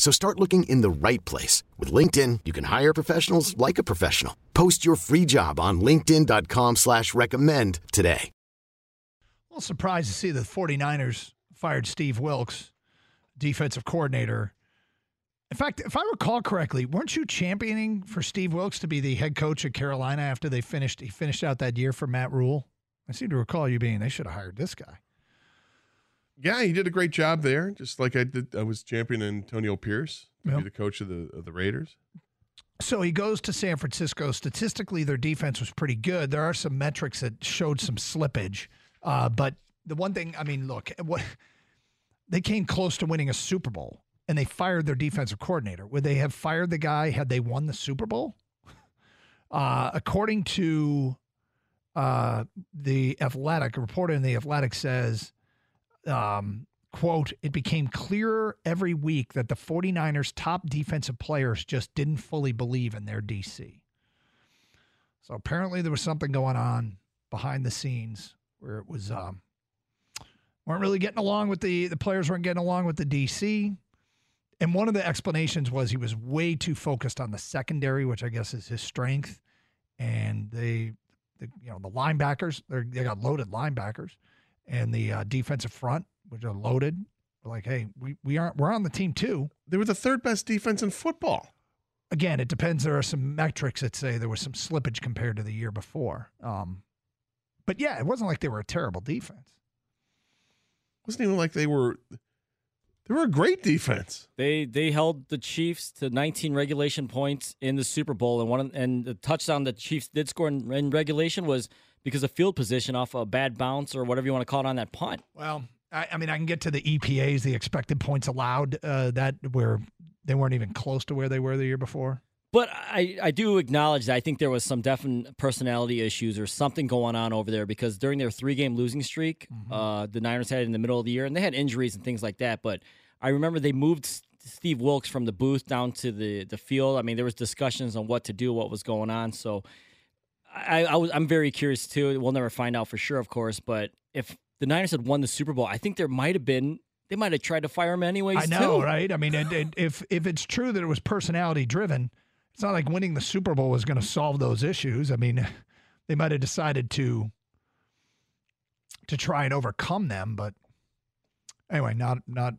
So start looking in the right place. With LinkedIn, you can hire professionals like a professional. Post your free job on linkedin.com slash recommend today. A little surprised to see the 49ers fired Steve Wilks, defensive coordinator. In fact, if I recall correctly, weren't you championing for Steve Wilks to be the head coach at Carolina after they finished he finished out that year for Matt Rhule? I seem to recall you being they should have hired this guy. Yeah, he did a great job there. Just like I did, I was champion Antonio Pierce to Yep. be the coach of the of the Raiders. So he goes to San Francisco. Statistically, their defense was pretty good. There are some metrics that showed some slippage. Uh, but the one thing, I mean, look, what they came close to winning a Super Bowl and they fired their defensive coordinator. Would they have fired the guy had they won the Super Bowl? Uh, according to uh, the Athletic, a reporter in the Athletic says, um, quote, it became clearer every week that the 49ers' top defensive players just didn't fully believe in their DC. So apparently there was something going on behind the scenes where it was um, weren't really getting along with the the players weren't getting along with the DC. And one of the explanations was he was way too focused on the secondary, which I guess is his strength. And they, the, you know, the linebackers, they they got loaded linebackers, and the uh, defensive front, which are loaded. Like, hey, we we aren't we're on the team too. They were the third best defense in football. Again, it depends. There are some metrics that say there was some slippage compared to the year before. Um, but yeah, it wasn't like they were a terrible defense. It wasn't even like they were. They were a great defense. They they held the Chiefs to 19 regulation points in the Super Bowl, and one and the touchdown the Chiefs did score in, in regulation was because of field position off a bad bounce or whatever you want to call it on that punt. Well, I, I mean, I can get to the EPAs, the expected points allowed, uh, that where they weren't even close to where they were the year before. But I, I do acknowledge that I think there was some definite personality issues or something going on over there because during their three game losing streak, uh, the Niners had in the middle of the year and they had injuries and things like that. But I remember they moved Steve Wilks from the booth down to the, the field. I mean, there was discussions on what to do, what was going on. So I, I was I'm very curious too. We'll never find out for sure, of course. But if the Niners had won the Super Bowl, I think there might have been they might have tried to fire him anyways. I know, too. right? I mean, if if it's true that it was personality driven, it's not like winning the Super Bowl was going to solve those issues. I mean, they might have decided to to try and overcome them, but anyway, not not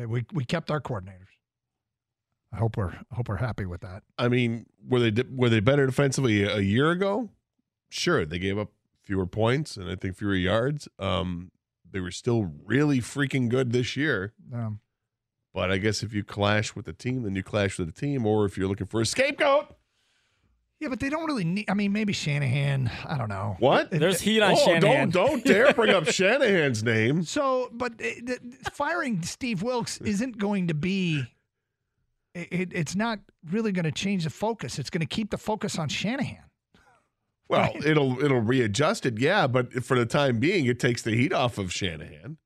uh, we we kept our coordinators. I hope we're I hope we're happy with that. I mean, were they were they better defensively a year ago? Sure, they gave up fewer points and I think fewer yards. Um, they were still really freaking good this year. Um, But I guess if you clash with the team, then you clash with the team. Or if you're looking for a scapegoat, yeah, but they don't really need. I mean, maybe Shanahan. I don't know. what? There's heat on oh, Shanahan. don't don't dare bring up Shanahan's name. So, but it, the, firing Steve Wilks isn't going to be. It, it's not really going to change the focus. It's going to keep the focus on Shanahan. Well, it'll it'll readjust it, yeah. But for the time being, it takes the heat off of Shanahan.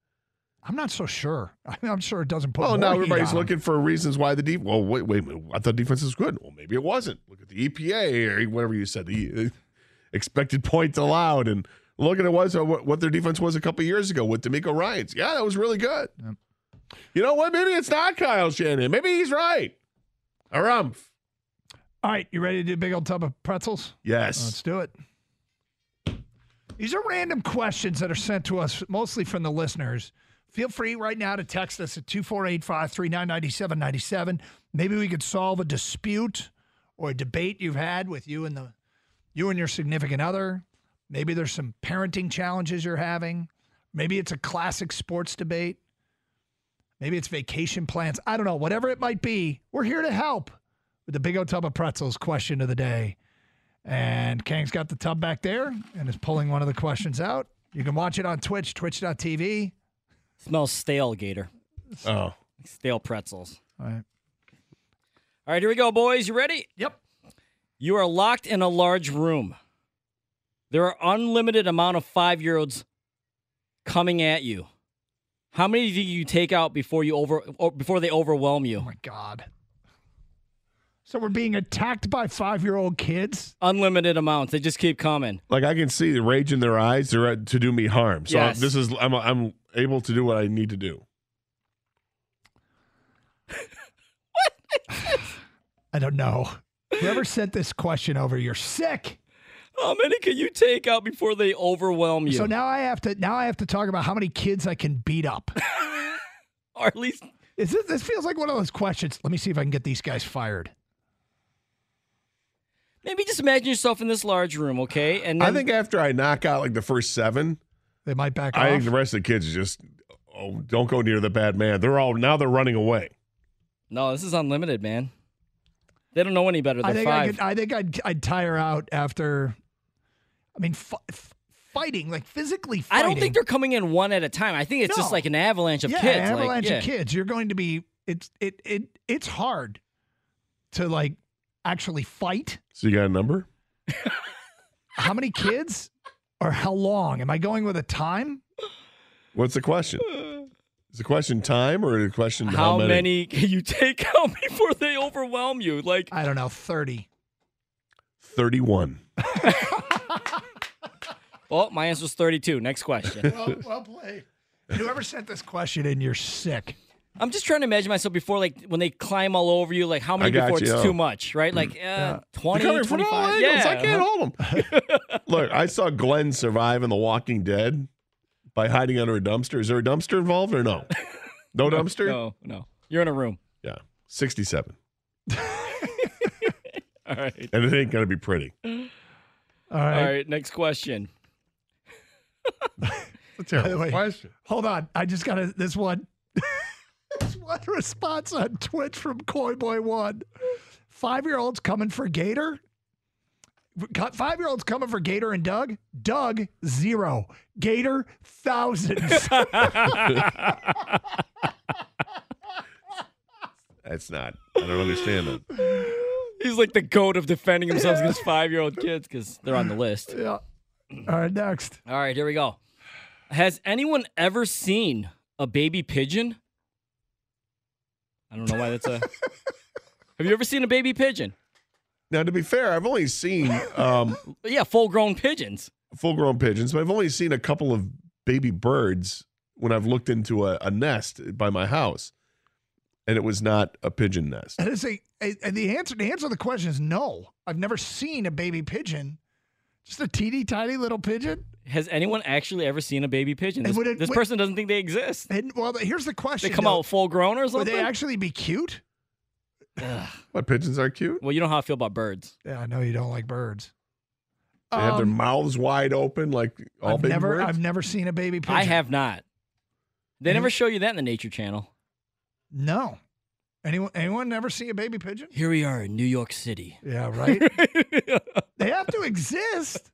I'm not so sure. I mean, I'm sure it doesn't put. Oh, now everybody's looking for reasons why the deep. Well, wait, wait. I thought defense was good. Well, maybe it wasn't. Look at the EPA or whatever you said. The uh, expected points allowed, and look at it was uh, what, their defense was a couple years ago with DeMeco Ryans. Yeah, that was really good. You know what? Maybe it's not Kyle Shanahan. Maybe he's right. Arumph. All right, you ready to do a big old tub of pretzels? Yes. Let's do it. These are random questions that are sent to us, mostly from the listeners. Feel free right now to text us at 2485 3997 Maybe we could solve a dispute or a debate you've had with you and the you and your significant other. Maybe there's some parenting challenges you're having. Maybe it's a classic sports debate. Maybe it's vacation plans. I don't know. Whatever it might be, we're here to help with the Big Ol' Tub of Pretzels question of the day. And Kang's got the tub back there and is pulling one of the questions out. You can watch it on Twitch, twitch.tv. Smells stale, Gator. Oh, Stale pretzels. All right. All right, here we go, boys. You ready? Yep. You are locked in a large room. There are unlimited amount of five-year-olds coming at you. How many do you take out before you over or before they overwhelm you? Oh my God. So we're being attacked by five year old kids? Unlimited amounts. They just keep coming. like I can see the rage in their eyes. They're to do me harm. So Yes. this is I'm I'm able to do what I need to do. I don't know. Whoever sent this question over, you're sick. How many can you take out before they overwhelm you? So now I have to now I have to talk about how many kids I can beat up. or at least Is this, this feels like one of those questions. Let me see if I can get these guys fired. maybe just imagine yourself in this large room, okay? And then I think after I knock out like the first seven, They might back up. I off. think the rest of the kids just oh don't go near the bad man. They're all now they're running away. no, this is unlimited, man. They don't know any better. They're I think I, could, I think I'd, I'd tire out after. I mean, f- f- fighting like physically. I don't think they're coming in one at a time. I think it's just like an avalanche of yeah, kids. an like, avalanche yeah. of kids. You're going to be. It's it it it's hard to like actually fight. So you got a number? How many kids or how long? Am I going with a time? What's the question? Is the question time or the question how, How many can you take out before they overwhelm you? Like, I don't know. Thirty. Thirty-one. well, my answer is 32. Next question. Well, well played. Whoever sent this question in, you're sick. I'm just trying to imagine myself before, like, when they climb all over you, like, how many got before you, it's yeah. too much, right? Like, uh, 20, They're coming from all 25. angles. Yeah. I can't hold them. Look, I saw Glenn survive in The Walking Dead by hiding under a dumpster. Is there a dumpster involved or no? No dumpster? No, no. You're in a room. Yeah. 67. All right. And it ain't going to be pretty. All All right. right. Next question. It's By a terrible way, question. Hold on. I just got a, this one. This one response on Twitch from Coy Boy One. Five year olds coming for Gator. Five year olds coming for Gator and Doug. Doug zero. Gator thousands. That's not. I don't understand that. He's like the goat of defending himself against five year old kids because they're on the list. yeah. All right. Next. All right, here we go. Has anyone ever seen a baby pigeon? I don't know why that's a. Have you ever seen a baby pigeon? Now, to be fair, I've only seen um, Yeah, full grown pigeons. full grown pigeons, but I've only seen a couple of baby birds when I've looked into a, a nest by my house, and it was not a pigeon nest. And it's a, a- and the answer the answer to the question is no. I've never seen a baby pigeon. Just a teeny tiny little pigeon. Has anyone actually ever seen a baby pigeon? This, it- this would- person doesn't think they exist. And well, here's the question: They come though. out full grown or something? Would they actually be cute? What pigeons are cute? well, you know how I feel about birds. Yeah, I know you don't like birds. They have their um, mouths wide open like all I've baby never, birds. I've never seen a baby pigeon. I have not. They Any- never show you that in the Nature Channel. No. Anyone, anyone never see a baby pigeon? Here we are in New York City. Yeah, right. they have to exist.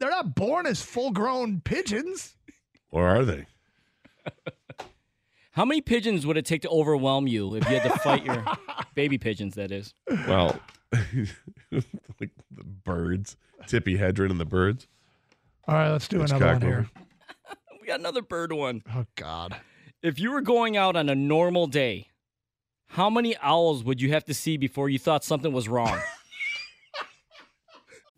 They're not born as full-grown pigeons. or are they? How many pigeons would it take to overwhelm you if you had to fight your baby pigeons? That is. Well, like the birds, Tippi Hedren and the birds. All right, let's do It's another one here. We got another bird one. Oh God. If you were going out on a normal day, how many owls would you have to see before you thought something was wrong?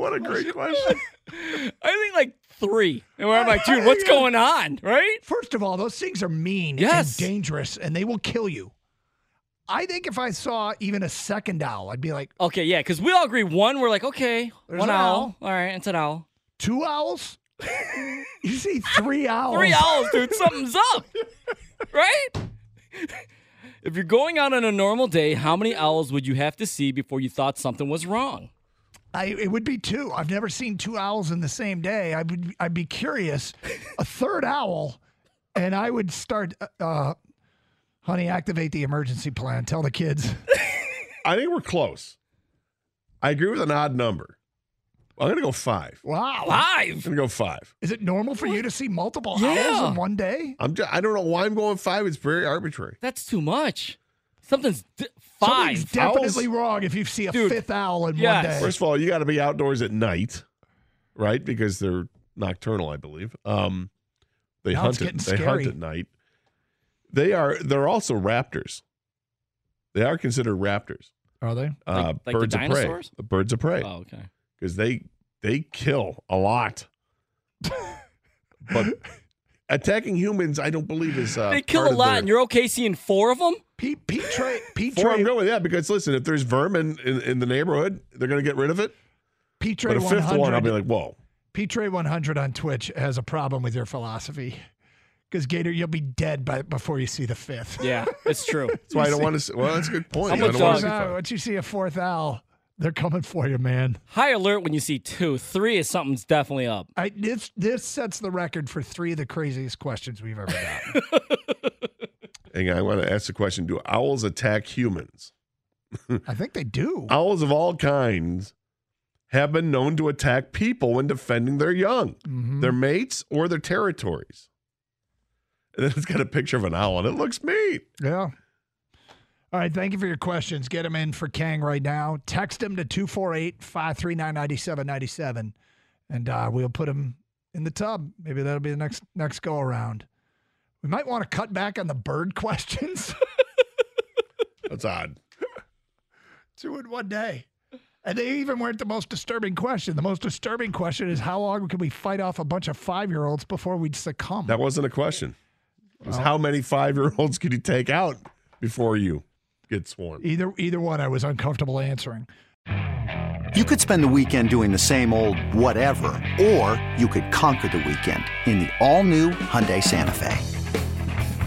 What a great question. I think like three. And where I'm like, dude, what's going on? Right? First of all, those things are mean Yes. and dangerous, and they will kill you. I think if I saw even a second owl, I'd be like, Okay, yeah, because we all agree. One, we're like, okay, There's one owl. owl. All right, it's an owl. two owls? you see three owls. Three owls, dude. Something's up. Right? If you're going out on a normal day, how many owls would you have to see before you thought something was wrong? I, it would be two. I've never seen two owls in the same day. I would. I'd be curious. A third owl, and I would start. Uh, uh, honey, activate the emergency plan. Tell the kids. I think we're close. I agree with an odd number. I'm going to go five. Wow. I'm Five. going to go five. Is it normal for you to see multiple Yeah. owls in one day? I'm just, I don't know why I'm going five. It's very arbitrary. That's too much. Something's d- five. Something's definitely wrong if you see a Dude, fifth owl in yes. one day. First of all, you got to be outdoors at night, right? Because they're nocturnal, I believe. Um, they Now it's hunt. At, getting they hunt at night. They are. They're also raptors. They are considered raptors. Are they? Uh, like the birds of prey. birds of prey. Oh, okay. because they they kill a lot. but attacking humans, I don't believe is. Uh, they kill part a lot, their- and you're okay seeing four of them? Pete Pete Trey Pete Four, I'm going with that because listen, if there's vermin in, in the neighborhood, they're going to get rid of it. Pete Trey But a fifth one, I'll be like, whoa. Pete Trey 100 on Twitch has a problem with your philosophy. Because Gator, you'll be dead by before you see the fifth. Yeah, it's true. That's why I don't want to. See, well, that's a good point. I'm I don't want to see five. once you see a fourth owl, they're coming for you, man. High alert when you see two. Three is something's definitely up. I, this this sets the record for three of the craziest questions we've ever got. Hang on, I want to ask the question: Do owls attack humans? I think they do. Owls of all kinds have been known to attack people when defending their young, Mhm. their mates, or their territories. And then it's got a picture of an owl, and it looks mean. Yeah. All right. Thank you for your questions. Get them in for Kang right now. Text them to 248 539 9797, and uh, we'll put them in the tub. Maybe that'll be the next next go around. We might want to cut back on the bird questions. That's odd. Two in one day. And they even weren't the most disturbing question. The most disturbing question is how long can we fight off a bunch of five year olds before we'd succumb? That wasn't a question. It was how many five year olds could you take out before you get sworn? either either one I was uncomfortable answering. You could spend the weekend doing the same old whatever, or you could conquer the weekend in the all new Hyundai Santa Fe.